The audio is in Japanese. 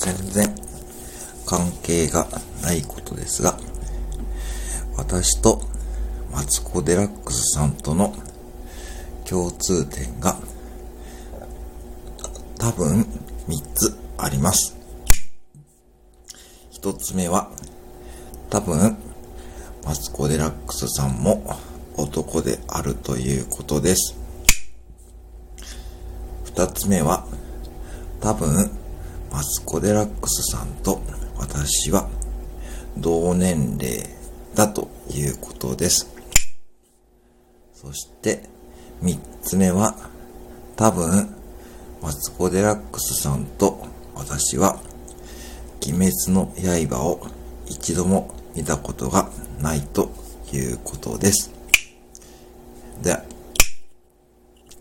全然関係がないことですが、私とマツコ・デラックスさんとの共通点が多分3つあります。1つ目は多分マツコ・デラックスさんも男であるということです。2つ目は多分マツコ・デラックスさんと私は同年齢だということです。そして、三つ目は、多分、マツコ・デラックスさんと私は、鬼滅の刃を一度も見たことがないということです。で、